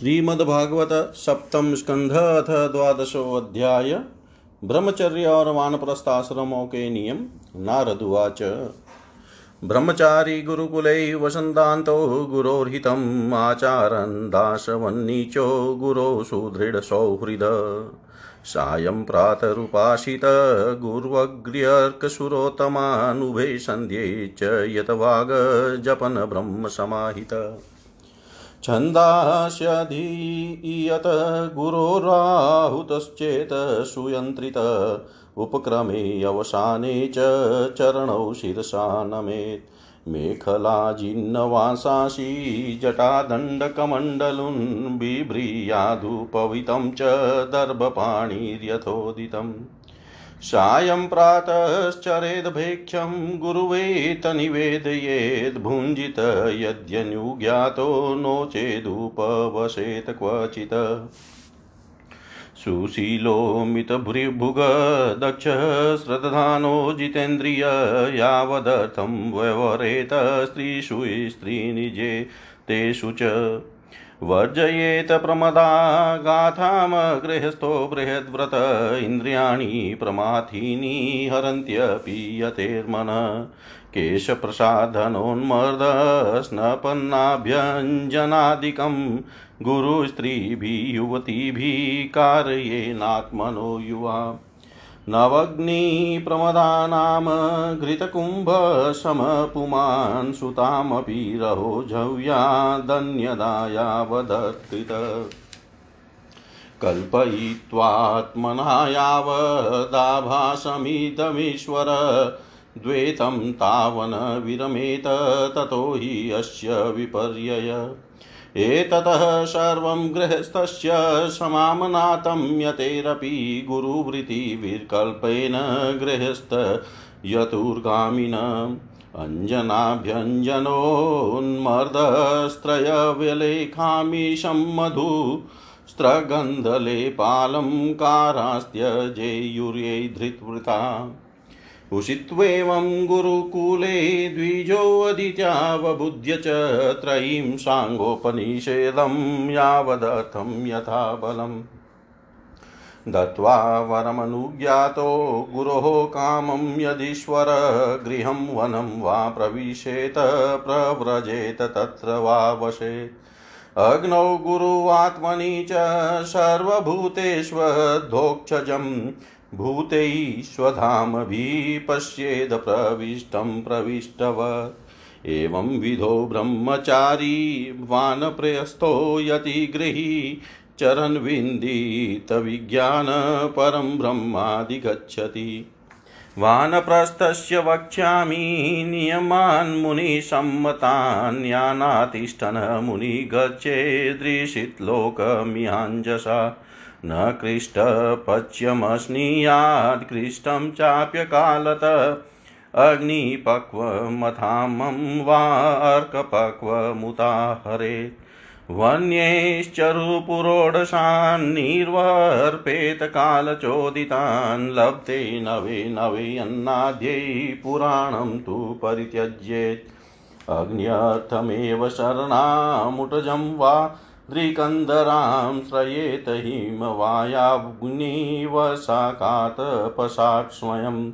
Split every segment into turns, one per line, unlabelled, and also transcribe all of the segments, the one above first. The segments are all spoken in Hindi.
श्रीमद्भागवत सप्तम स्कंध अथ द्वादशो अध्याय ब्रह्मचर्य और वानप्रस्थाश्रमों के नियम नारदुवाच ब्रह्मचारी गुरुकुले वसन्तान्तो गुरोर्हितम्, आचारन् दासवन्नीचो गुरो सुदृढसौहृद सायं प्रातरुपासित गुर्वग्र्यर्कसुरोत्तमानुभे सन्ध्ये च यत वागजपन् ब्रह्मसमाहित छन्दास्यधीयत गुरोराहुतश्चेत सुयन्त्रित उपक्रमे अवसाने च चरणौ शिरसा नमेत्। मेखलाजिन्नवासांसि जटादण्डकमण्डलुन् बिभ्रीयाधुपवितं च दर्भपाणिर्यथोदितम्। सायं प्रातश्चरेद्भेख्यं गुरुवेत निवेदयेद् भुञ्जित यद्यनुज्ञातो नो चेदुपवसेत् क्वचित्। सुशीलोमितभृभुग दक्ष श्रद्धानो जितेन्द्रिय यावदर्थं व्यवहरेत स्त्रीषु स्त्रीनिजे तेषु च वर्जयेत प्रमदागाथां गृहस्थो बृहद्व्रत इन्द्रियाणि प्रमाथीनि हरन्त्यपि यतेर्मन केशप्रसाधनोन्मर्दस्नपन्नाभ्यञ्जनादिकं गुरुस्त्रीभिः युवतीभिः कारयेनात्मनो युवा। नवग्निप्रमदानां घृतकुम्भसमपुमान् सुतामपि रहो झव्यादन्यदायावदत्कृत कल्पयित्वात्मना यावदाभासमिदमीश्वर द्वैतं तावन विरमेत ततो हि अस्य विपर्यय। एततः सर्वं गृहस्थस्य समामनातं यतेरपि गुरुवृत्तिविकल्पेन गृहस्थ यतुर्गामिन अञ्जनाभ्यञ्जनोन्मर्दस्त्रयव्यलेखामिशं मधु स्त्रगन्धलेपालं कारास्त्यजेयुर्यै धृतवृता। उषित्वेवं गुरुकुले द्विजोऽदित्यावबुध्य च त्रयीं साङ्गोपनिषेधं यावदर्थं यथा बलम् दत्त्वा वरमनुज्ञातो गुरोः कामं यदीश्वर, गृहं वनं वा प्रविशेत, प्रव्रजेत तत्र वा वसेत् अग्नौ गुरुवात्मनि च सर्वभूतेष्वधोक्षजम् भूतैश्वधामभिः पश्येद प्रविष्टं प्रविष्टवत् एवं विधो ब्रह्मचारी वानप्रयस्थो यतिगृही चरन् विन्दितविज्ञान परं ब्रह्मादिगच्छति। वानप्रस्थस्य वक्ष्यामि नियमान् मुनिसम्मतान् यानातिष्ठन् मुनिगच्छेदृशित्लोकमिहाञ्जसा न कृष्टपच्यमस्नीयात् कृष्टं चाप्यकालत। अग्निपक्वमथामं वा अर्कपक्वमुता हरेत् वन्यैश्चरुपुरोडशान्निर्वर्पेतकालचोदितान् लब्धे नवे नवे अन्नाद्यै पुराणं तु परित्यज्येत्। अग्न्यर्थमेव शरणामुटजं वा दृकन्दरां श्रयेत हिमवायाग्निवशाकातपशात् स्वयम्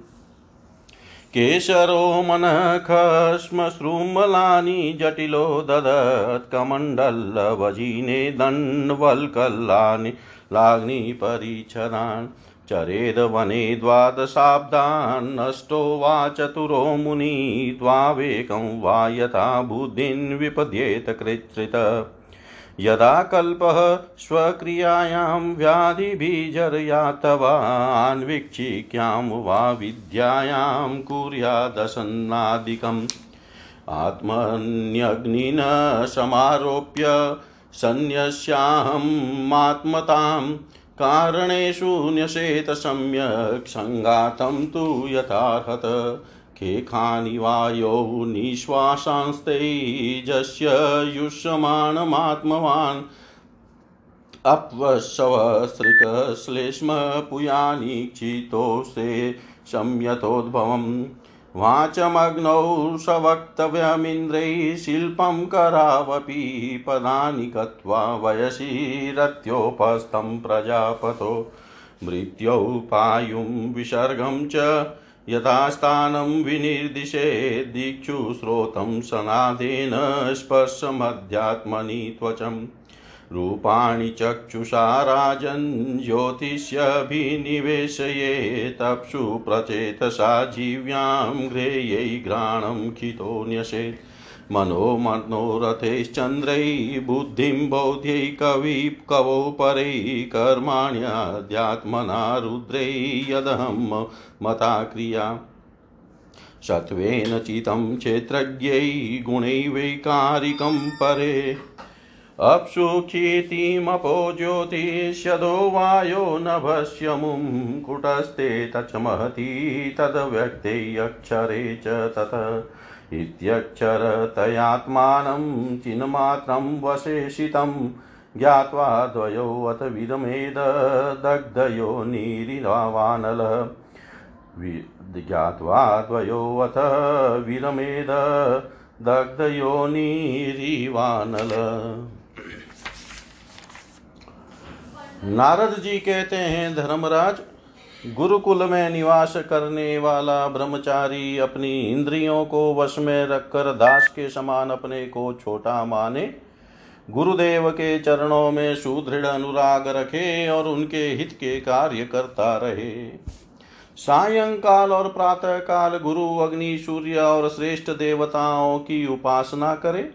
केशरो मनःखश्मश्रुमलानि जटिलो ददत्कमण्डलवजिने दण्डवल्कल्लानि लाग्निपरिच्छदान् चरेदवने द्वादशाब्दान् नष्टो वा चतुरो मुनि द्वावेकं वा यथा बुद्धिन् विपद्येत कृच्छ्रित यदा कल्पः स्वक्रियायां व्याधिबीजर्यातवा अन्वीक्षिक्यां वा विद्यायां कुर्यादसन्नादिकम्। आत्मन्यग्निन समारोप्य सन्न्यस्याहमात्मतां कारणेषु न्यसेत सम्यक् सङ्गातं तु यथार्हत। खेखानि वायौ निःश्वासांस्तैजस्य युष्यमाणमात्मवान् अपश्वसृकश्लेष्मपुयानि क्षितोषे संयतोद्भवम् वाचमग्नौ सवक्तव्यमिन्द्रैः शिल्पं करावपि पदानि गत्वा वयसि रत्योपस्थं प्रजापतो मृत्यौ पायुं विसर्गं च यथास्थानं विनिर्दिशे दीक्षु स्रोतं सनादेन स्पर्शमध्यात्मनि त्वचम् रूपाणि चक्षुषा राजन् ज्योतिष्यभिनिवेशयेतप्सु प्रचेतसा जीव्यां घ्रेयै घ्राणं खितो न्यसेत् मनो मनोरथैश्चन्द्रैः बुद्धिं बौद्ध्यै कवि कवौ परैः कर्माण्याध्यात्मना रुद्रैः यदहं मता क्रिया सत्त्वेन चितं क्षेत्रज्ञै गुणैवैकारिकं परे। अप्सुखीतिमपो ज्योतिष्यदो वायो नभस्यमुं कुटस्थे तच्महति तद्व्यक्तेऽक्षरे च तत। इत्यक्षरतयात्मानं चिन्मात्रं वशेषितं ज्ञात्वा द्वयोऽथ विदमेद दग्धयो निरिवानल ज्ञात्वा द्वयोऽथ विरमेद दग्धयोनिरिवानल नारद जी कहते हैं, धर्मराज गुरुकुल में निवास करने वाला ब्रह्मचारी अपनी इंद्रियों को वश में रखकर दास के समान अपने को छोटा माने, गुरुदेव के चरणों में सुदृढ़ अनुराग रखे और उनके हित के कार्य करता रहे। सायंकाल और प्रातः काल गुरु, अग्नि, सूर्य और श्रेष्ठ देवताओं की उपासना करे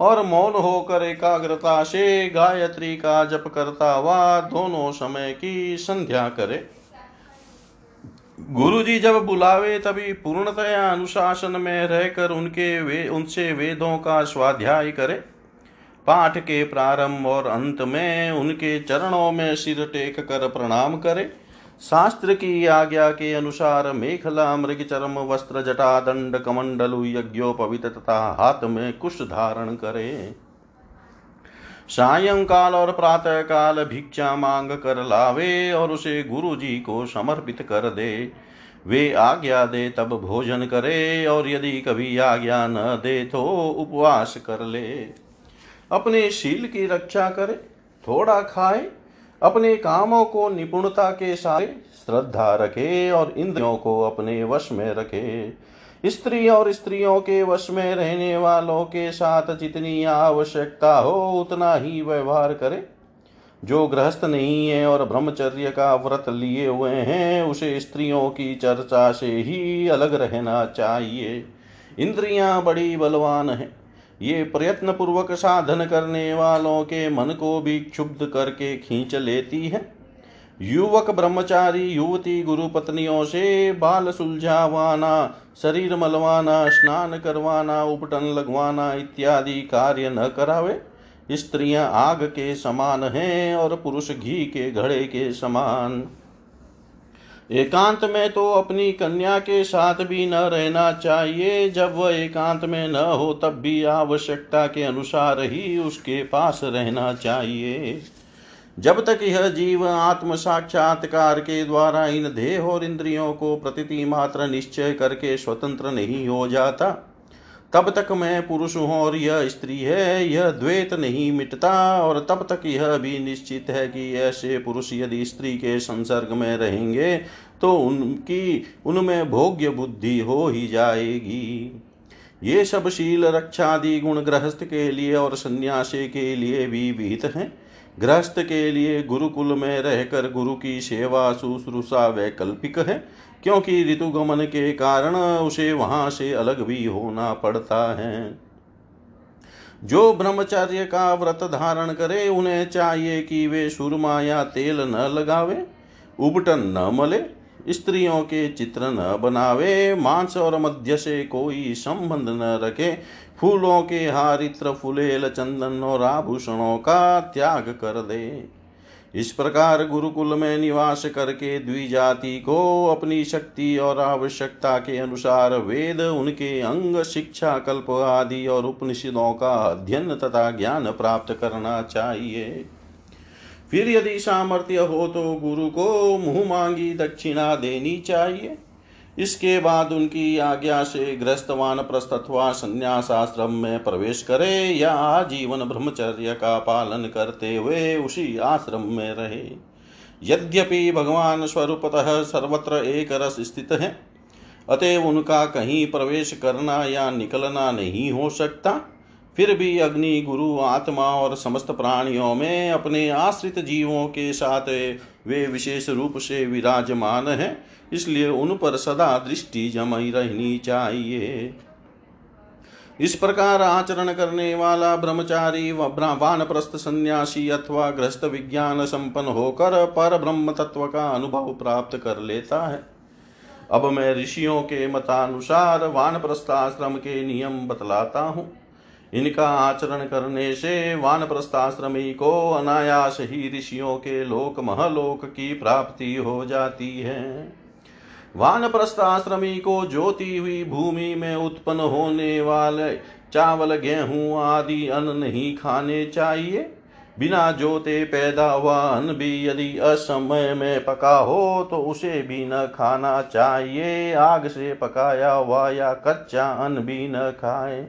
और मौन होकर एकाग्रता से गायत्री का जप करता हुआ दोनों समय की संध्या करे। गुरु जी जब बुलावे तभी पूर्णतया अनुशासन में रहकर उनके वे, उनसे वेदों का स्वाध्याय करे। पाठ के प्रारंभ और अंत में उनके चरणों में सिर टेक कर प्रणाम करे। शास्त्र की आज्ञा के अनुसार मेखला, मृग, चरम, वस्त्र जटा दंड कमंडलु, यज्ञोपवित तथा हाथ में कुश धारण करे। सायंकाल और प्रातः काल भिक्षा मांग कर लावे और उसे गुरु जी को समर्पित कर दे। वे आज्ञा दे, तब भोजन करे और यदि कभी आज्ञा न दे तो उपवास कर ले। अपने शील की रक्षा करे, थोड़ा खाए, अपने कामों को निपुणता के साथ, श्रद्धा रखे और इंद्रियों को अपने वश में रखे। स्त्री और स्त्रियों के वश में रहने वालों के साथ जितनी आवश्यकता हो, उतना ही व्यवहार करे। जो गृहस्थ नहीं है और ब्रह्मचर्य का व्रत लिए हुए हैं, उसे स्त्रियों की चर्चा से ही अलग रहना चाहिए। इंद्रियाँ बड़ी बलवान है। ये प्रयत्न पूर्वक साधन करने वालों के मन को भी क्षुब्ध करके खींच लेती है। युवक ब्रह्मचारी, युवती गुरु पत्नियों से बाल सुलझावाना, शरीर मलवाना, स्नान करवाना, उपटन लगवाना इत्यादि कार्य न करावे। स्त्रियाँ आग के समान हैं और पुरुष घी के घड़े के समान। एकांत में तो अपनी कन्या के साथ भी न रहना चाहिए। जब वह एकांत में न हो, तब भी आवश्यकता के अनुसार ही उसके पास रहना चाहिए। जब तक यह जीव आत्म साक्षात्कार के द्वारा इन देह और इंद्रियों को प्रतिति मात्र निश्चय करके स्वतंत्र नहीं हो जाता, तब तक मैं पुरुष हूँ और यह स्त्री है, यह द्वैत नहीं मिटता, और तब तक यह भी निश्चित है कि ऐसे पुरुष यदि स्त्री के संसर्ग में रहेंगे तो उनकी, उनमें भोग्य बुद्धि हो ही जाएगी। ये सब शील रक्षादि गुण गृहस्थ के लिए और सन्यासी के लिए भी विहित हैं। गृहस्थ के लिए गुरुकुल में रहकर गुरु की सेवा शुश्रूषा वैकल्पिक है, क्योंकि ऋतुगमन के कारण उसे वहाँ से अलग भी होना पड़ता है। जो ब्रह्मचर्य का व्रत धारण करे, उन्हें चाहिए कि वे सुरमा या तेल न लगावे, उबटन न मले स्त्रियों के चित्र न बनावे, मांस और मध्य से कोई संबंध न रखे। फूलों के हारित्र फुलेल चंदन और आभूषणों का त्याग कर दे। इस प्रकार गुरुकुल में निवास करके द्विजाति को अपनी शक्ति और आवश्यकता के अनुसार वेद, उनके अंग, शिक्षा, कल्प आदि और उपनिषदों का अध्ययन तथा ज्ञान प्राप्त करना चाहिए। फिर यदि सामर्थ्य हो तो गुरु को मुँह मांगी दक्षिणा देनी चाहिए। इसके बाद उनकी आज्ञा से ग्रस्तवान प्रस्थ अथवा संन्यास आश्रम में प्रवेश करे या आजीवन ब्रह्मचर्य का पालन करते हुए उसी आश्रम में रहे। यद्यपि भगवान स्वरूपतः सर्वत्र एक रस स्थित है, अतएव उनका कहीं प्रवेश करना या निकलना नहीं हो सकता। फिर भी अग्नि, गुरु, आत्मा और समस्त प्राणियों में अपने आश्रित जीवों के साथ वे विशेष रूप से विराजमान है, इसलिए उन पर सदा दृष्टि जमी रहनी चाहिए। इस प्रकार आचरण करने वाला ब्रह्मचारी वानप्रस्थ सन्यासी अथवा ग्रस्त विज्ञान संपन्न होकर पर ब्रह्म तत्व का अनुभव प्राप्त कर लेता है। अब मैं ऋषियों के मतानुसार वानप्रस्थाश्रम के नियम बतलाता हूँ। इनका आचरण करने से वानप्रस्थाश्रमी को अनायास ही ऋषियों के लोक महलोक की प्राप्ति हो जाती है। वानप्रस्थाश्रमी को ज्योति हुई भूमि में उत्पन्न होने वाले चावल, गेहूँ आदि अन्न नहीं खाने चाहिए। बिना जोते पैदा हुआ अन्न भी यदि असमय में पका हो तो उसे भी न खाना चाहिए। आग से पकाया हुआ या कच्चा अन्न भी न खाए।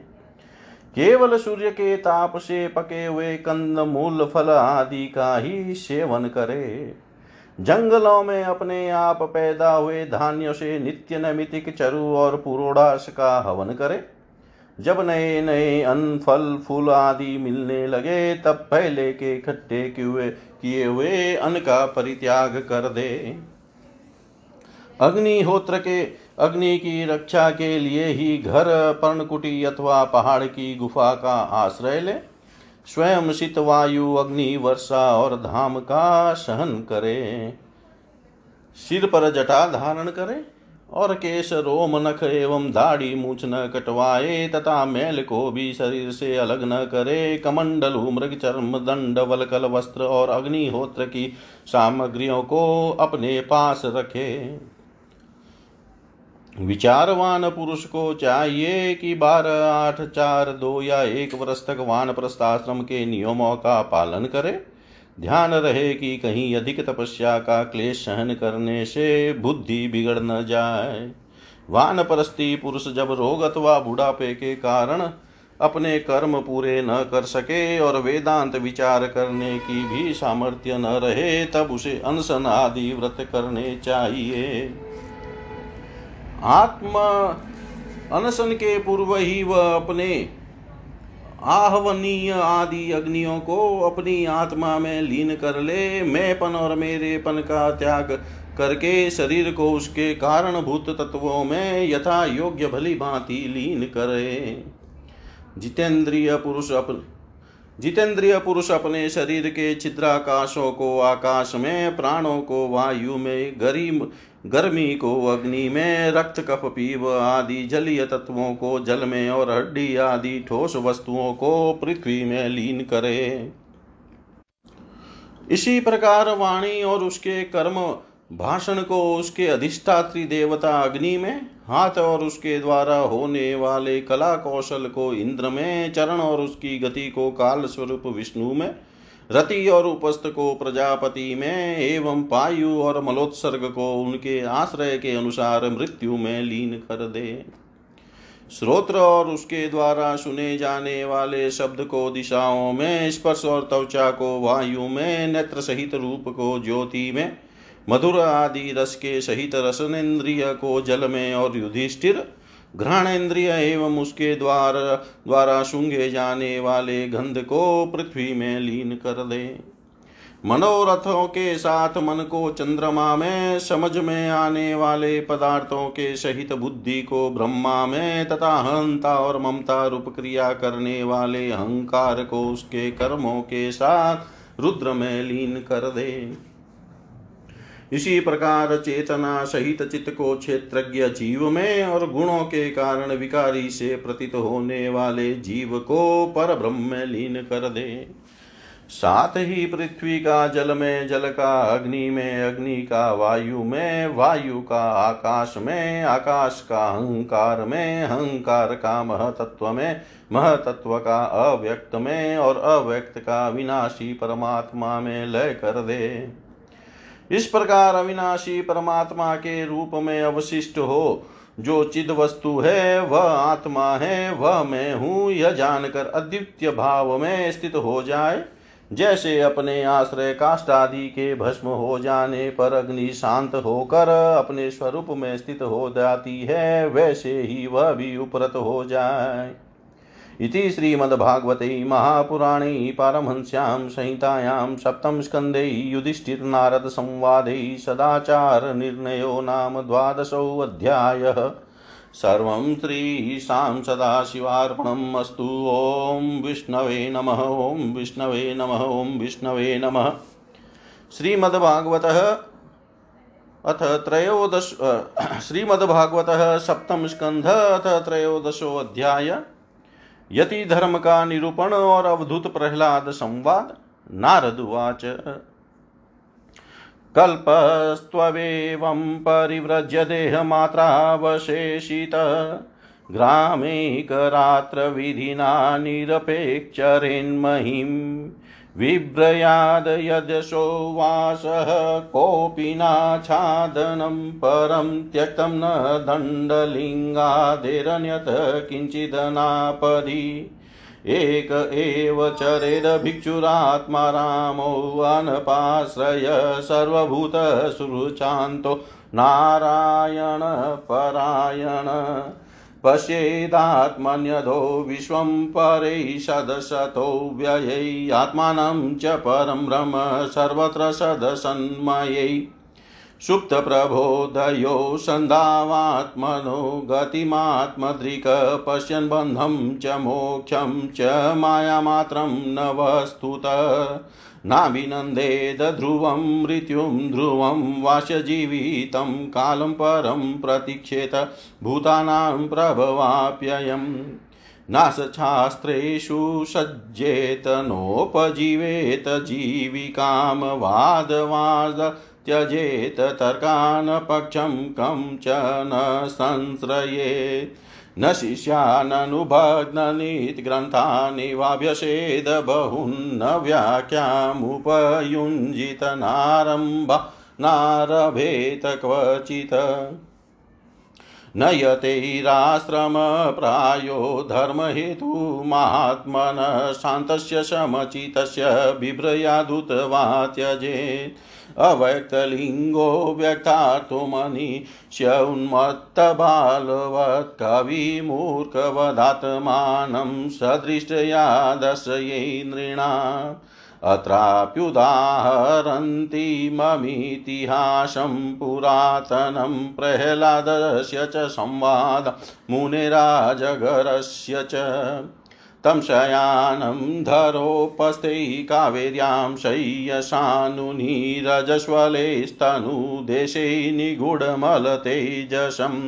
केवल सूर्य के ताप से पके हुए कंद मूल फल आदि का ही सेवन करे। जंगलों में अपने आप पैदा हुए धान्य से नित्य नैमितिक चरु और पुरोडास का हवन करे। जब नए नए अन्न, फल, फूल आदि मिलने लगे, तब पहले के इकट्ठे किए हुए अन्न का परित्याग कर दे। अग्निहोत्र के अग्नि की रक्षा के लिए ही घर पर्णकुटी अथवा पहाड़ की गुफा का आश्रय ले। स्वयं शीत वायु, अग्नि, वर्षा और धाम का सहन करे। सिर पर जटा धारण करे और केश, रोम, नख एवं दाढ़ी मूछ न कटवाए तथा मैल को भी शरीर से अलग न करे। कमंडलु मृग चर्म दंड, वलकल, वस्त्र और अग्निहोत्र की सामग्रियों को अपने पास रखे। विचारवान पुरुष को चाहिए कि बारह, आठ, चार, दो या एक वर्ष तक वान प्रस्थाश्रम के नियमों का पालन करे। ध्यान रहे कि कहीं अधिक तपस्या का क्लेश सहन करने से बुद्धि बिगड़ न जाए। वान परस्ती पुरुष जब रोग अथवा बुढ़ापे के कारण अपने कर्म पूरे न कर सके और वेदांत विचार करने की भी सामर्थ्य न रहे, तब उसे अनशन आदि व्रत करने चाहिए। आत्मा अनशन के पूर्व ही वह अपने आहवनीय आदि अग्नियों को अपनी आत्मा में लीन कर ले, मैंपन और मेरेपन का त्याग करके शरीर को उसके कारणभूत तत्वों में यथा योग्य भली भांति लीन करे। जितेंद्रिय पुरुष अपन जितेंद्रिय पुरुष अपने शरीर के छिद्राकाशों को आकाश में, प्राणों को वायु में, गरीब गर्मी को अग्नि में रक्त कफ पीव आदि जलीय तत्वों को जल में और हड्डी आदि ठोस वस्तुओं को पृथ्वी में लीन करे। इसी प्रकार वाणी और उसके कर्म, भाषण को उसके अधिष्ठात्री देवता अग्नि में, हाथ और उसके द्वारा होने वाले कला कौशल को इंद्र में, चरण और उसकी गति को काल स्वरूप विष्णु में रति और उपस्थ को प्रजापति में एवं पायु और मलोत्सर्ग को उनके आश्रय के अनुसार मृत्यु में लीन कर दे। श्रोत्र और उसके द्वारा सुने जाने वाले शब्द को दिशाओं में, स्पर्श और त्वचा को वायु में, नेत्र सहित रूप को ज्योति में, मधुर आदि रस के सहित रसनेन्द्रिय को जल में और युधिष्ठिर इंद्रिय एवं उसके द्वार, द्वारा सूंघे जाने वाले गंध को पृथ्वी में लीन कर दे। मनोरथों के साथ मन को चंद्रमा में, समझ में आने वाले पदार्थों के सहित बुद्धि को ब्रह्मा में तथा हंता और ममता रूप क्रिया करने वाले अहंकार को उसके कर्मों के साथ रुद्र में लीन कर दे। इसी प्रकार चेतना सहित चित्त को क्षेत्रज्ञ जीव में और गुणों के कारण विकारी से प्रतीत होने वाले जीव को पर ब्रह्म लीन कर दे। साथ ही पृथ्वी का जल में, जल का अग्नि में, अग्नि का वायु में, वायु का आकाश में, आकाश का अहंकार में, अहंकार का महतत्व में, महतत्व का अव्यक्त में और अव्यक्त का विनाशी परमात्मा में लय कर दे। इस प्रकार अविनाशी परमात्मा के रूप में अवशिष्ट हो। जो चिद वस्तु है, वह आत्मा है, वह मैं हूँ। यह जानकर अद्वितीय भाव में स्थित हो जाए। जैसे अपने आश्रय काष्ट आदि के भस्म हो जाने पर अग्नि शांत होकर अपने स्वरूप में स्थित हो जाती है, वैसे ही वह भी उपरत हो जाए। इति श्रीमद्भागवते महापुराणे पारमहंस्यां संहितायां सप्तमस्कन्धे युधिष्ठिरनारदसंवादे सदाचारनिर्णयो नाम द्वादशोऽध्यायः सर्वं श्रीशां सदाशिवार्पणम् अस्तु। ॐ विष्णवे नमः, ॐ विष्णवे नमः, ॐ विष्णवे नमः। श्रीमद्भागवतः अथ त्रयोदश श्रीमद्भागवतः सप्तम स्कंध अथ त्रयोदशो अध्याय। यति धर्म का निरूपण और अवधूत प्रहलाद संवाद। नारद उवाच। कल्पस्त्ववेवं परिव्रज्य देहमात्रावशेषित। ग्रामेकरात्रविधिना निरपेक्षरेन्महीं बिभ्रयाद यदशो वासः कोऽपि नाच्छादनं परं त्यक्तं न दण्डलिङ्गादेरन्यत् किञ्चिदनापदि। एक एव चरेद भिक्षुरात्मा रामो अनपाश्रय सर्वभूतसुरुचान्तो नारायणपरायण पश्येदात्मन्यधो विश्वं परै सदशतो व्ययै, आत्मानं च परं ब्रह्म सर्वत्र सदसन्मयै। सुप्तप्रबोधयो सन्धावात्मनो गतिमात्मदृक् पश्यन् बन्धं च मोक्षं च मायामात्रं न वस्तुत नाभिनन्देद ध्रुवं मृत्युं ध्रुवं वास्यजीवितं कालं परं प्रतीक्षेत भूतानां प्रभवाप्ययम्। नाशशास्त्रेषु सज्जेत नोपजीवेत जीविकां वादवाद त्यजेत तर्कान् पक्षं कं च न संश्रयेत् न शिष्याननुभग्ननीतग्रन्थानि वाभ्यसेद बहून्न व्याख्यामुपयुञ्जित नारम्भ नारभेत क्वचित्। न यतैराश्रमप्रायो धर्महेतुमात्मन शान्तस्य समचितस्य बिभ्रयादुतवा त्यजेत् अव्यक्तलिङ्गो व्यक्तार्थोमनीष्य उन्मत्तबालवत् कविमूर्खवदात्मानं सदृष्टया दर्शयै नृणाम् अत्राप्युदाहरन्ति ममितिहासं पुरातनं प्रह्लादस्य च संवाद मुनिराजगरस्य च। तं शयानं धरोपस्थे कावेर्यां शय्यशानुनीरजस्वलेस्तनुदेशे निगूढमलतेजसम्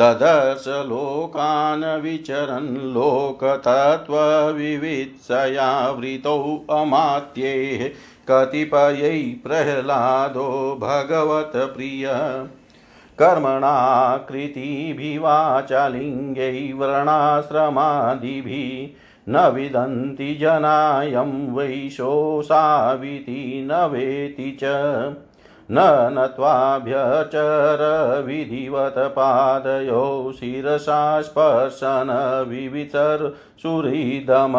ददर्श लोकान् विचरन् लोकतत्त्वविवित्सयावृतौ अमात्यैः कतिपयै प्रह्लादो भगवत्प्रिय कर्मणाकृतिभिवाचालिङ्गै व्रणाश्रमादिभिः न विदन्ति जनायं वैशोषाविति न वेति च। न नत्वाभ्यचरविधिवत पादयो शिरसा स्पर्शन विवितर्सुहृदम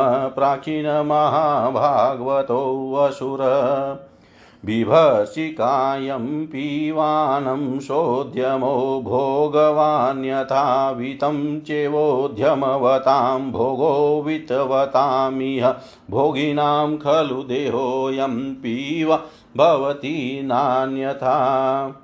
बिभर्षिकायं पीवानं सोद्यमो भोगवान्यथावितं चेवोद्यमवतां भोगो वितवतामिह भोगिनां खलु देहोऽयं पीवा भवति नान्यथा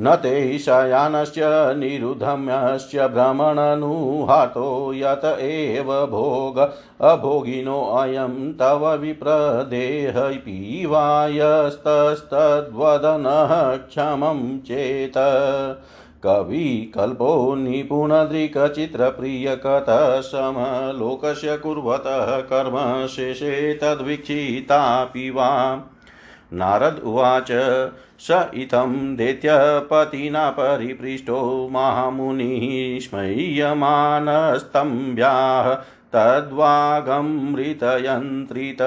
न ते शयानस्य निरुधम्यस्य भ्रमणनुहातो यत एव भोग अभोगिनोऽयं तव विप्रदेह पीवायस्तस्तद्वदनः क्षमं चेत। कविकल्पो निपुणदृक्चित्रप्रियकतसमलोकस्य कुर्वतः कर्म शेषे तद्वीक्षितापि वा नारद उवाच स इत्थं दैत्यपतिना परिपृष्टो महामुनिः स्मय्यमानस्तम्भ्याः तद्वागमृतयन्त्रित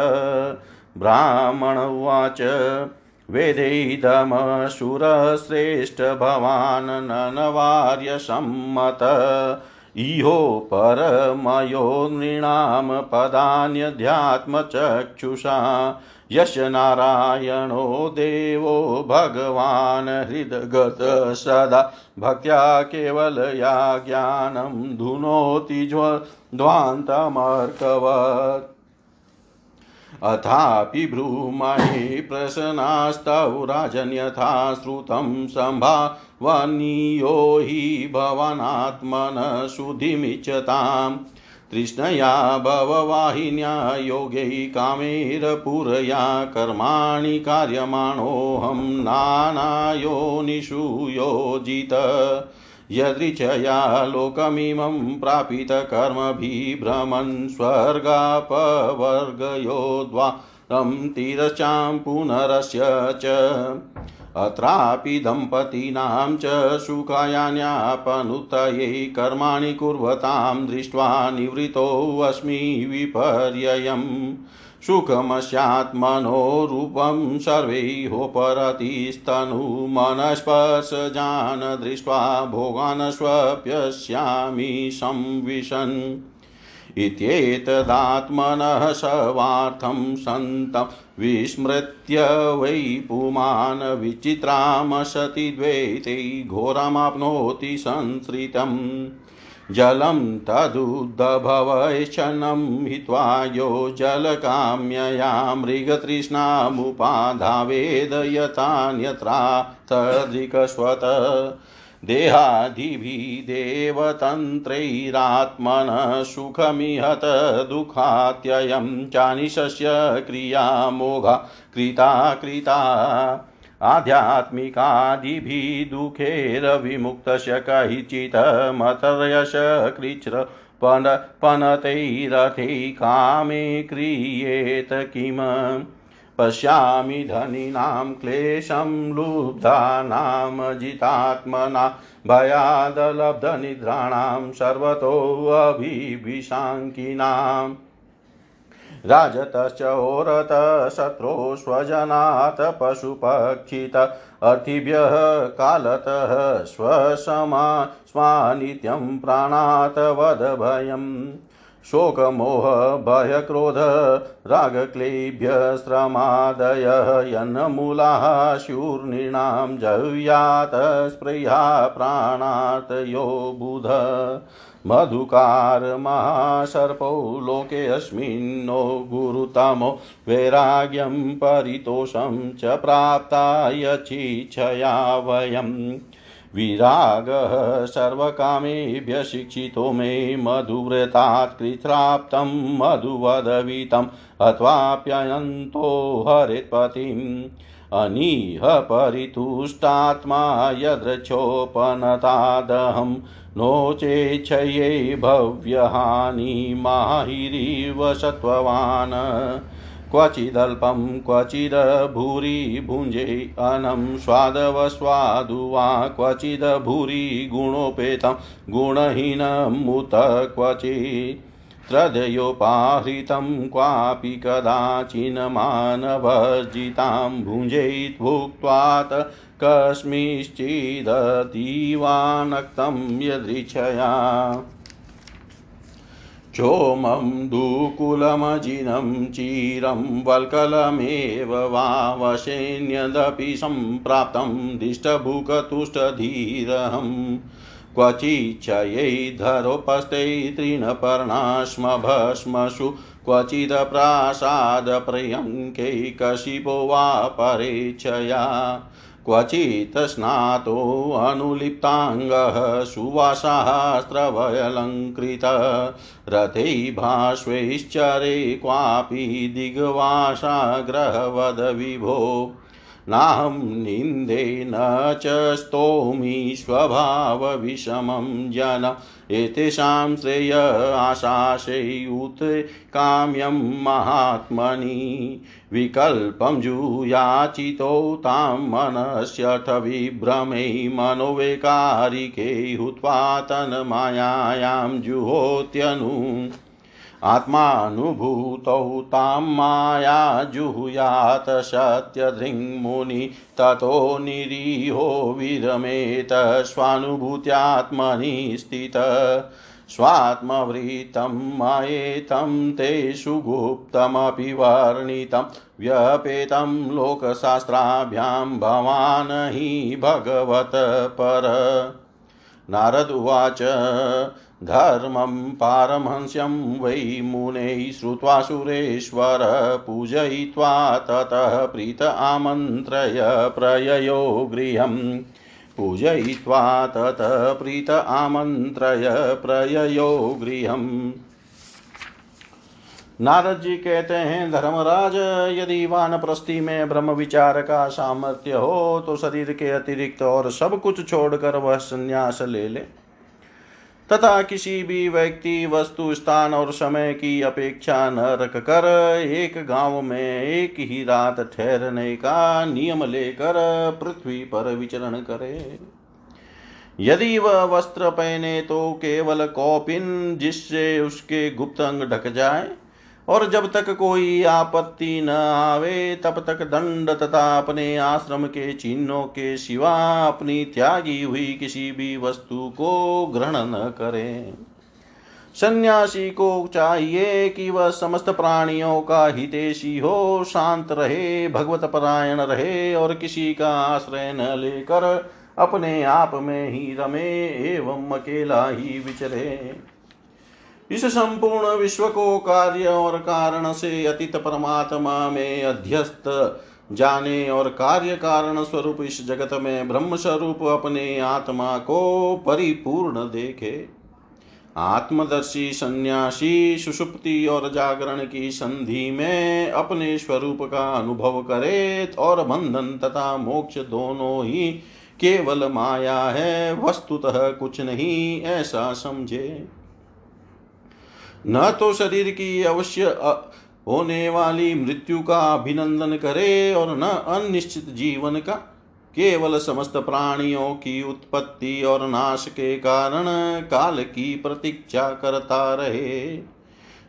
ब्राह्मण उवाच वेदैदमसुरश्रेष्ठ भवान् ननवार्यसम्मत। इहो परमयो नृणां पदान्यध्यात्मचक्षुषा। यश नारायणो देवो भगवान्, हृदगत सदा। भक्त्या केवलया ज्ञानं धुनोति ध्वान्तमर्कवत् अथापि भ्रूमणि प्रसन्नास्तौ राजन्यथा श्रुतं सम्भावनीयो हि भवानात्मन शुद्धिमिच्छताम् तृष्णया भववाहिन्या योगै कामेरपुरया कर्माणि कार्यमाणोऽहं नानायोनिषु योजित यदृच्छया लोकमिमं प्रापितकर्मभिभ्रमन् स्वर्गापवर्गयो द्वारं तिरचां पुनरस्य च अत्रापि दम्पतीनां च सुखायान्यापनुतये कर्माणि कुर्वतां दृष्ट्वा निवृत्तोऽस्मि विपर्ययम्। सुखमस्यात्मनो रूपं सर्वैहोपरतिस्तनुमनस्पर्शजान् दृष्ट्वा भोगान् स्वप्यस्यामि संविशन्। इत्येतदात्मनः सवार्थं सन्तं विस्मृत्य वै पुमान् विचित्रामसति द्वैते घोरमाप्नोति संसृतम्। जलं तदुद्भवैशनं हित्वा यो जलकाम्यया मृगतृष्णामुपाधावेद यथान्यत्रा तदृकस्वत देहादिभिदेवतन्त्रैरात्मनः सुखमिहत दुःखात्ययं चानिशस्य क्रियामोघा कृता कृता आध्यात्मिकादिभिः दुःखेरविमुक्तस्य कहिचित् मतर्यश कृच्र पन पनतैरथे कामे क्रियेत किम्? पश्यामि धनिनां क्लेशं लुब्धानां जितात्मना भयादलब्धनिद्राणां सर्वतोऽभिभिशाङ्किनाम् राजतश्च ओरतः शत्रो स्वजनात् पशुपक्षित अर्थिभ्यः कालतः स्वसमा स्वानित्यं प्राणात् वदभयम्। शोकमोहभयक्रोध रागक्लेभ्यस्त्रमादयः यन्मूलाः शूर्णीणां जह्यात् स्पृहा प्राणात् यो बुध मधुकारमहासर्पौ लोकेऽस्मिन्नो गुरुतमो, वैराग्यं परितोषं च प्राप्ता यचिच्छया वयम्। विरागः सर्वकामेभ्य शिक्षितो मे मधुव्रतात् कृत्राप्तं मधुवदवितम् अथवाप्ययन्तो हरेत्पतिम् अनीह परितुष्टात्मा यदृच्छोपनतादहं नो चेच्छये भव्यहानिमाहिरिव सत्त्ववान् क्वचिदल्पं क्वचिद् भूरि भुञ्जे अनं स्वादवस्वादु वा क्वचिद् भूरि गुणोपेतं गुणहीनमुत क्वचित् त्रदयोपाहृतं क्वापि कदाचिन्मानवर्जितां भुञ्जेत् भुक्त्वात् कस्मिंश्चिदतीवानक्तं यदृच्छया। क्षोमं दुकुलमजिनं चिरं वल्कलमेव वा वशेन्यदपि सम्प्राप्तं दिष्टभुकतुष्टधीरहम् क्वचिच्छयै धरोपस्थे तृणपर्णाश्म भस्मसु क्वचिदप्रासादपर्यङ्के कशिपो वा परेच्छया। क्वचित् स्नातोऽनुलिप्ताङ्गः सुवासास्त्रवयलङ्कृत रथै भाष्वैश्चरे क्वापि दिग्वासाग्रहवद विभो। नाहं निन्दे न च स्तोमि स्वभावविषमं जन। एतेषां श्रेय आशाशयुत काम्यं महात्मनि। विकल्पं जुयाचितो तां मनस्यथ विभ्रमे मनोवैकारिके हुत्वा तन्मायां जुहोत्यनु। आत्मानुभूतौ तां माया जुहुयात सत्यधृङ्मुनि ततो निरीहो विरमेत स्वानुभूत्यात्मनि स्थित। स्वात्मवृतं मायेतं ते सुगुप्तमपि वर्णितं। व्यपेतं लोकशास्त्राभ्यां भवान् हि भगवत पर। नारद उवाच धर्मं पारमहंस्यं वै मुनैः श्रुत्वा सुरेश्वर पूजयित्वा ततः प्रीत आमन्त्रय प्रययो गृहम्। पूजयित्वा ततः प्रीत आमन्त्रय प्रययो गृहम्। नारद जी कहते हैं, धर्मराज, यदि वान प्रस्थि में ब्रह्म विचार का सामर्थ्य हो तो शरीर के अतिरिक्त और सब कुछ छोड़कर वह संन्यास ले ले। तथा किसी भी व्यक्ति वस्तु, स्थान और समय की अपेक्षा न रख कर एक गाँव में एक ही रात ठहरने का नियम लेकर पृथ्वी पर विचरण करे। यदि वह वस्त्र पहने तो केवल कौपिन जिससे उसके गुप्त अंग ढक जाए और जब तक कोई आपत्ति न आवे, तब तक दंड तथा अपने आश्रम के चिन्हों के सिवा अपनी त्यागी हुई किसी भी वस्तु को ग्रहण न करे। सन्यासी को चाहिए कि वह समस्त प्राणियों का हितेशी हो, शांत रहे, भगवत परायण रहे और किसी का आश्रय न लेकर अपने आप में ही रमे एवं अकेला ही विचरे। इस संपूर्ण विश्व को कार्य और कारण से अतीत परमात्मा में अध्यस्त जाने और कार्य कारण स्वरूप इस जगत में ब्रह्म स्वरूप अपने आत्मा को परिपूर्ण देखे। आत्मदर्शी, सन्यासी, सुषुप्ति और जागरण की संधि में अपने स्वरूप का अनुभव करे और बंधन तथा मोक्ष दोनों ही केवल माया है, वस्तुतः कुछ नहीं, ऐसा समझे। न तो शरीर की अवश्य होने वाली मृत्यु का अभिनंदन करे और न अनिश्चित जीवन का, केवल समस्त प्राणियों की उत्पत्ति और नाश के कारण काल की प्रतीक्षा करता रहे।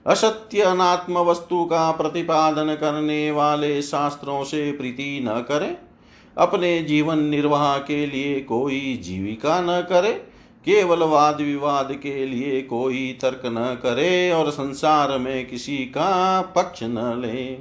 असत्य अनात्म वस्तु का प्रतिपादन करने वाले शास्त्रों से प्रीति न करे, अपने जीवन निर्वाह के लिए कोई जीविका न करे केवल वाद विवाद के लिए कोई तर्क न करे और संसार में किसी का पक्ष न ले।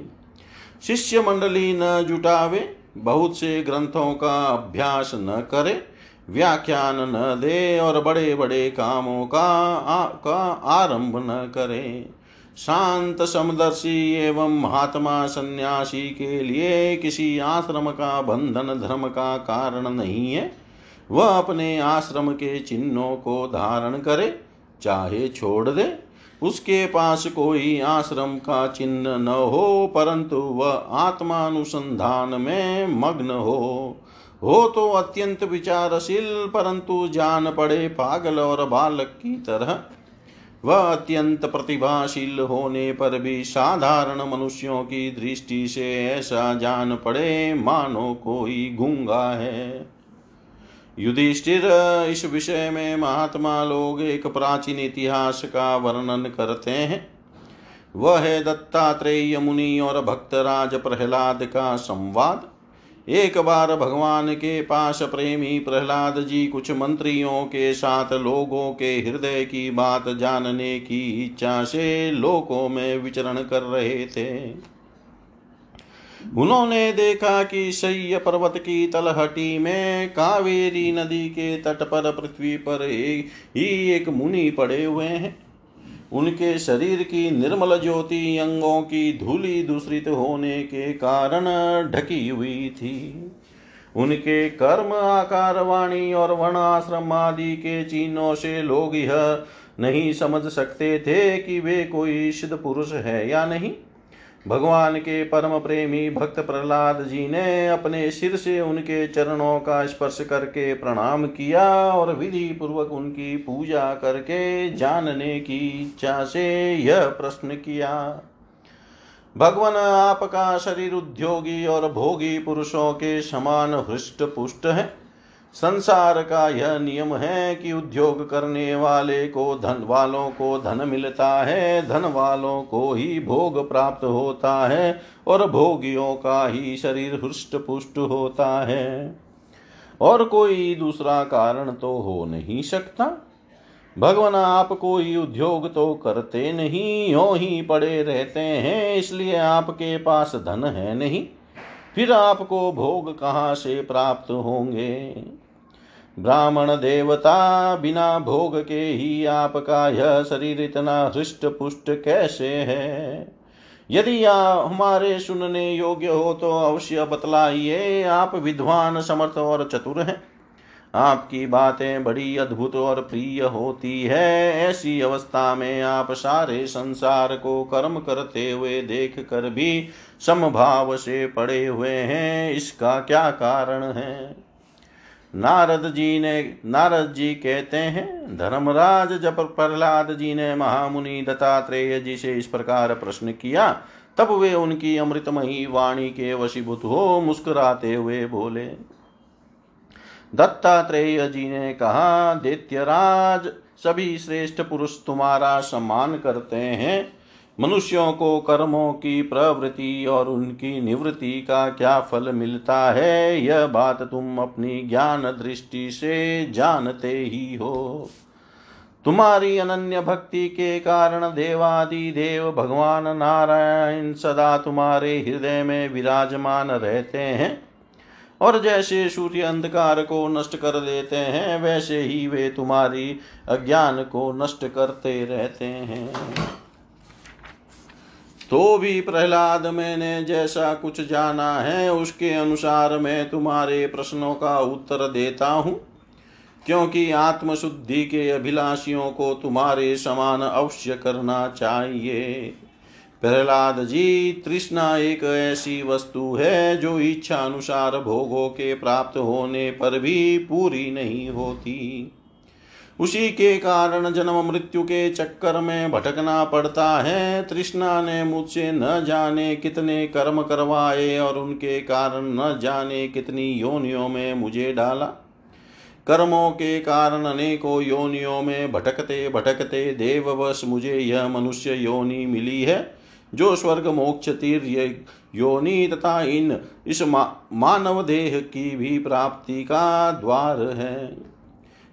शिष्य मंडली न जुटावे बहुत से ग्रंथों का अभ्यास न करे व्याख्यान न दे और बड़े बड़े कामों का आ, का आरंभ न करे। शांत समदर्शी एवं महात्मा सन्यासी के लिए किसी आश्रम का बंधन धर्म का कारण नहीं है। वह अपने आश्रम के चिन्हों को धारण करे, चाहे छोड़ दे। उसके पास कोई आश्रम का चिन्ह न हो, परंतु वह आत्मानुसंधान में मग्न हो। हो तो अत्यंत विचारशील, परंतु जान पड़े पागल और बालक की तरह। वह अत्यंत प्रतिभाशील होने पर भी साधारण मनुष्यों की दृष्टि से ऐसा जान पड़े, मानो कोई गूँगा है। युधिष्ठिर, इस विषय में महात्मा लोग एक प्राचीन इतिहास का वर्णन करते हैं। वह है दत्तात्रेय मुनि और भक्तराज प्रहलाद का संवाद। एक बार भगवान के पास प्रेमी प्रहलाद जी कुछ मंत्रियों के साथ लोगों के हृदय की बात जानने की इच्छा से लोकों में विचरण कर रहे थे। उन्होंने देखा कि शय्य पर्वत की तलहटी में कावेरी नदी के तट पर, पृथ्वी पर एक ही एक मुनि पड़े हुए हैं। उनके शरीर की निर्मल ज्योति अंगों की धूली दूषित होने के कारण ढकी हुई थी। उनके कर्म, आकार, वाणी और वर्ण आश्रम आदि के चिन्हों से लोग यह नहीं समझ सकते थे कि वे कोई सिद्ध पुरुष है या नहीं। भगवान के परम प्रेमी भक्त प्रहलाद जी ने अपने सिर से उनके चरणों का स्पर्श करके प्रणाम किया और विधि पूर्वक उनकी पूजा करके जानने की इच्छा से यह प्रश्न किया। भगवान, आपका शरीर उद्योगी और भोगी पुरुषों के समान हृष्ट पुष्ट है। संसार का यह नियम है कि उद्योग करने वाले को धन वालों को धन मिलता है, धन वालों को ही भोग प्राप्त होता है और भोगियों का ही शरीर हृष्ट पुष्ट होता है। और कोई दूसरा कारण तो हो नहीं सकता। भगवान आप कोई उद्योग तो करते नहीं, यो ही पड़े रहते हैं, इसलिए आपके पास धन है नहीं। फिर आपको भोग कहाँ से प्राप्त होंगे? ब्राह्मण देवता बिना भोग के ही आपका यह शरीर इतना हृष्ट पुष्ट कैसे है? यदि आप हमारे सुनने योग्य हो तो अवश्य बतलाइए, आप विद्वान, समर्थ और चतुर हैं। आपकी बातें बड़ी अद्भुत और प्रिय होती है। ऐसी अवस्था में आप सारे संसार को कर्म करते हुए देख कर भी समभाव से पड़े हुए हैं। इसका क्या कारण है? नारद जी ने, नारद जी कहते हैं, धर्मराज जब प्रहलाद जी ने महामुनि दत्तात्रेय जी से इस प्रकार प्रश्न किया, तब वे उनकी अमृतमयी वाणी के वशीभूत हो मुस्कुराते हुए बोले। दत्तात्रेय जी ने कहा, दैत्यराज, सभी श्रेष्ठ पुरुष तुम्हारा सम्मान करते हैं। मनुष्यों को कर्मों की प्रवृत्ति और उनकी निवृत्ति का क्या फल मिलता है? यह बात तुम अपनी ज्ञान दृष्टि से जानते ही हो। तुम्हारी अनन्य भक्ति के कारण देवादि देव भगवान नारायण सदा तुम्हारे हृदय में विराजमान रहते हैं और जैसे सूर्य अंधकार को नष्ट कर देते हैं, वैसे ही वे तुम्हारी अज्ञान को नष्ट करते रहते हैं। तो भी प्रहलाद, मैंने जैसा कुछ जाना है, उसके अनुसार मैं तुम्हारे प्रश्नों का उत्तर देता हूँ। क्योंकि आत्मशुद्धि के अभिलाषियों को तुम्हारे समान अवश्य करना चाहिए। प्रहलाद जी, तृष्णा एक ऐसी वस्तु है, जो इच्छा अनुसार भोगों के प्राप्त होने पर भी पूरी नहीं होती। उसी के कारण जन्म मृत्यु के चक्कर में भटकना पड़ता है। तृष्णा ने मुझसे न जाने कितने कर्म करवाए और उनके कारण न जाने कितनी योनियों में मुझे डाला। कर्मों के कारण अनेकों योनियों में भटकते भटकते देववश मुझे यह मनुष्य योनि मिली है जो स्वर्ग मोक्ष तीर योनि तथा इन इस मा, मानव देह की भी प्राप्ति का द्वार है।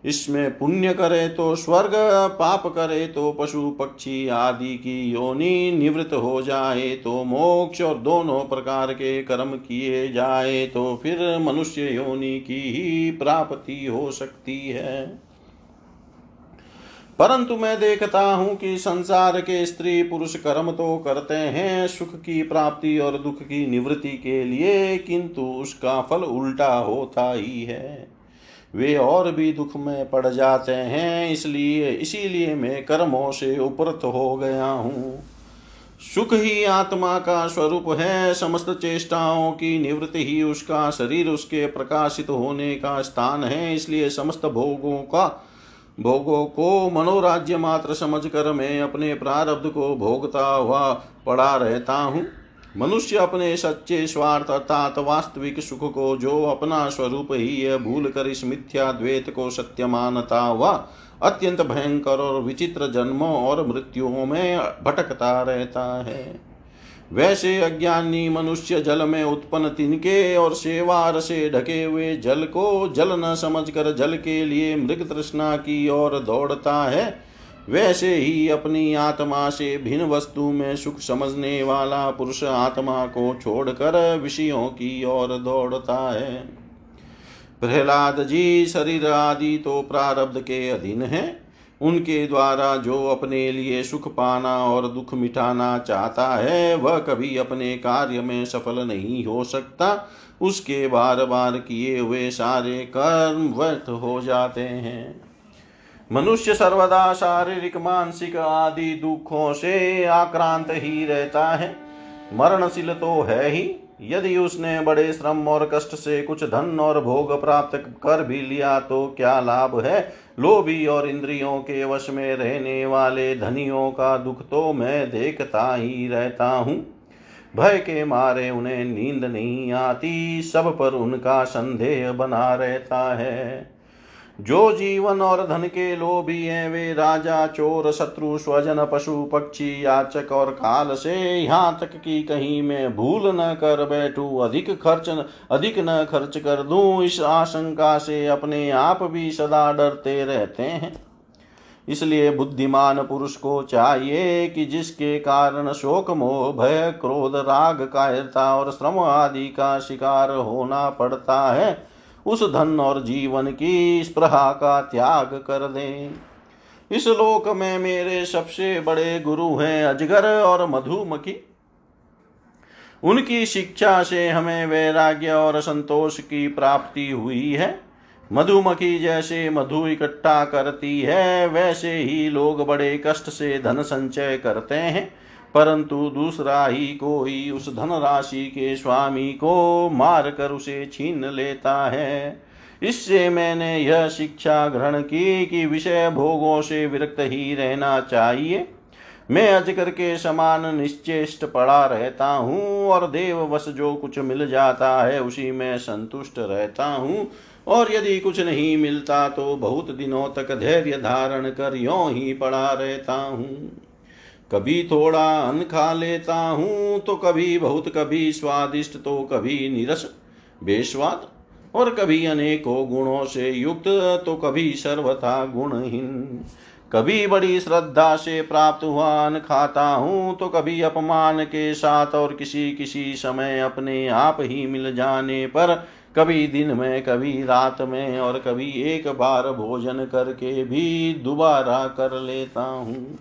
इसमें पुण्य करे तो स्वर्ग, पाप करे तो पशु पक्षी आदि की योनि निवृत्त हो जाए तो मोक्ष और दोनों प्रकार के कर्म किए जाए तो फिर मनुष्य योनि की ही प्राप्ति हो सकती है। परंतु मैं देखता हूँ कि संसार के स्त्री पुरुष कर्म तो करते हैं, सुख की प्राप्ति और दुख की निवृत्ति के लिए, किंतु उसका फल उल्टा होता ही है। वे और भी दुख में पड़ जाते हैं, इसलिए, इसीलिए मैं कर्मों से उपरत हो गया हूँ। सुख ही आत्मा का स्वरूप है, समस्त चेष्टाओं की निवृत्ति ही उसका शरीर उसके प्रकाशित होने का स्थान है, इसलिए समस्त भोगों का, भोगों को मनोराज्य मात्र समझकर मैं अपने प्रारब्ध को भोगता हुआ पड़ा रहता हूँ। मनुष्य अपने सच्चे स्वार्थ अर्थात वास्तविक सुख को जो अपना स्वरूप ही है भूल कर इस मिथ्या द्वेत को सत्य मानता हुआ अत्यंत भयंकर और विचित्र जन्मों और मृत्युओं में भटकता रहता है। वैसे अज्ञानी मनुष्य जल में उत्पन्न तिनके और सेवार से ढके हुए जल को जल न समझकर जल के लिए मृग तृष्णा की ओर दौड़ता है। वैसे ही अपनी आत्मा से भिन्न वस्तु में सुख समझने वाला पुरुष आत्मा को छोड़कर विषयों की ओर दौड़ता है। प्रहलाद जी शरीर आदि तो प्रारब्ध के अधीन है। उनके द्वारा जो अपने लिए सुख पाना और दुख मिटाना चाहता है, वह कभी अपने कार्य में सफल नहीं हो सकता। उसके बार बार किए हुए सारे कर्म व्यर्थ हो जाते हैं। मनुष्य सर्वदा शारीरिक, मानसिक आदि दुखों से आक्रांत ही रहता है। मरणशील तो है ही। यदि उसने बड़े श्रम और कष्ट से कुछ धन और भोग प्राप्त कर भी लिया तो क्या लाभ है? लोभी और इंद्रियों के वश में रहने वाले धनियों का दुख तो मैं देखता ही रहता हूँ। भय के मारे उन्हें नींद नहीं आती, सब पर उनका संदेह बना रहता है। जो जीवन और धन के लोभी हैं, वे राजा, चोर, शत्रु, स्वजन, पशु, पक्षी, याचक और काल से यहाँ तक कि कहीं मैं भूल न कर बैठू, अधिक खर्च अधिक न खर्च कर दूँ, इस आशंका से अपने आप भी सदा डरते रहते हैं। इसलिए बुद्धिमान पुरुष को चाहिए कि जिसके कारण शोक, मोह, भय, क्रोध, राग, कायरता और श्रम आदि का शिकार होना पड़ता है उस धन और जीवन की स्प्रहा का त्याग कर दें। इस लोक में मेरे सबसे बड़े गुरु हैं अजगर और मधुमक्खी। उनकी शिक्षा से हमें वैराग्य और संतोष की प्राप्ति हुई है। मधुमक्खी जैसे मधु इकट्ठा करती है, वैसे ही लोग बड़े कष्ट से धन संचय करते हैं। परंतु दूसरा ही कोई उस धन राशि के स्वामी को मार कर उसे छीन लेता है। इससे मैंने यह शिक्षा ग्रहण की कि विषय भोगों से विरक्त ही रहना चाहिए। मैं अजकर के समान निश्चेष्ट पड़ा रहता हूँ और देववश जो कुछ मिल जाता है उसी में संतुष्ट रहता हूँ। और यदि कुछ नहीं मिलता तो बहुत दिनों तक धैर्य धारण कर यों ही पड़ा रहता हूँ। कभी थोड़ा अन्न खा लेता हूँ तो कभी बहुत, कभी स्वादिष्ट तो कभी निरस, बेस्वाद, और कभी अनेकों गुणों से युक्त तो कभी सर्वथा गुणहीन। कभी बड़ी श्रद्धा से प्राप्त हुआ अन्न खाता हूँ तो कभी अपमान के साथ और किसी किसी समय अपने आप ही मिल जाने पर, कभी दिन में, कभी रात में, और कभी एक बार भोजन करके भी दोबारा कर लेता हूँ।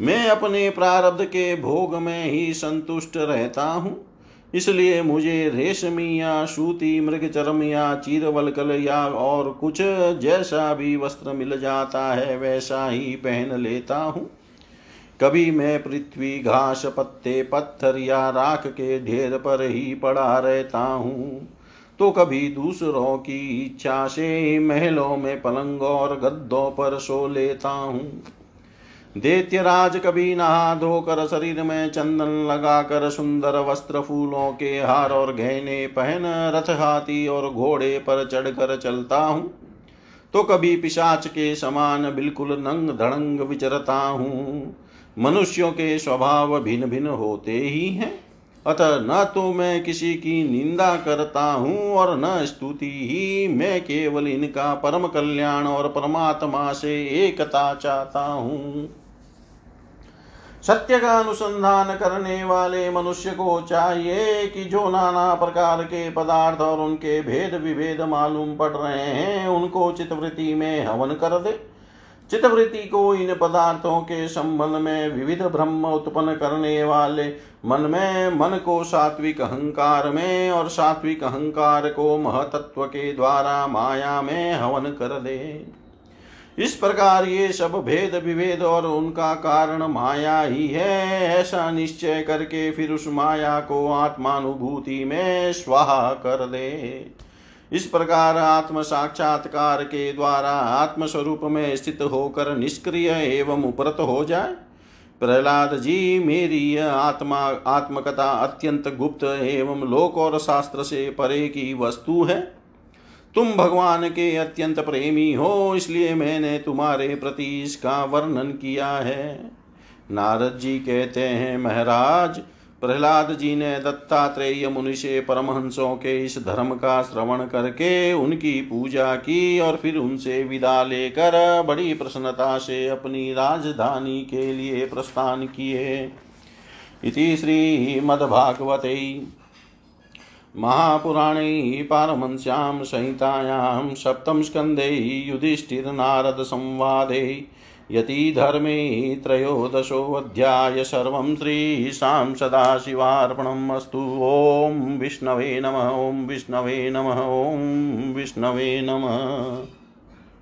मैं अपने प्रारब्ध के भोग में ही संतुष्ट रहता हूँ। इसलिए मुझे रेशमी या सूती मृग चरम या चीरवलकल या और कुछ जैसा भी वस्त्र मिल जाता है, वैसा ही पहन लेता हूँ। कभी मैं पृथ्वी घास, पत्ते, पत्थर या राख के ढेर पर ही पड़ा रहता हूँ। तो कभी दूसरों की इच्छा से महलों में पलंग और गद्दों पर सो लेता हूँ। दैत्यराज कभी नहा धोकर शरीर में चंदन लगाकर सुंदर वस्त्र फूलों के हार और गहने पहन रथ हाथी और घोड़े पर चढ़कर चलता हूँ। तो कभी पिशाच के समान बिल्कुल नंग धड़ंग विचरता हूँ। मनुष्यों के स्वभाव भिन्न भिन्न होते ही हैं। अतः न तो मैं किसी की निंदा करता हूँ और न स्तुति ही। मैं केवल इनका परम कल्याण और परमात्मा से एकता चाहता हूँ। सत्य का अनुसंधान करने वाले मनुष्य को चाहिए कि जो नाना प्रकार के पदार्थ और उनके भेद विभेद मालूम पड़ रहे हैं, उनको चितवृत्ति में हवन कर दे। चितवृत्ति को इन पदार्थों के संबंध में विविध ब्रह्म उत्पन्न करने वाले मन में, मन को सात्विक अहंकार में और सात्विक अहंकार को महतत्व के द्वारा माया में हवन कर दे। इस प्रकार ये सब भेद विभेद और उनका कारण माया ही है। ऐसा निश्चय करके फिर उस माया को आत्मानुभूति में स्वाहा कर दे। इस प्रकार आत्म साक्षात्कार के द्वारा आत्म स्वरूप में स्थित होकर निष्क्रिय एवं उपरत हो जाए। प्रहलाद जी, मेरी यह आत्मा, आत्मकथा अत्यंत गुप्त एवं लोक और शास्त्र से परे की वस्तु है। तुम भगवान के अत्यंत प्रेमी हो, इसलिए मैंने तुम्हारे प्रति इसका वर्णन किया है। नारद जी कहते हैं, महाराज प्रहलाद जी ने दत्तात्रेय मुनि से परमहंसों के इस धर्म का श्रवण करके उनकी पूजा की और फिर उनसे विदा लेकर बड़ी प्रसन्नता से अपनी राजधानी के लिए प्रस्थान किए। इति श्रीमद्भागवते महापुराणे पारमंस्यां संहितायां सप्तं स्कन्धे युधिष्ठिरनारदसंवादे यतिधर्मे त्रयोदशोऽध्याय सर्वं श्रीशां सदाशिवार्पणम् अस्तु। ॐ विष्णवे नमः, ॐ विष्णवे नमः, ॐ विष्णवे नमः।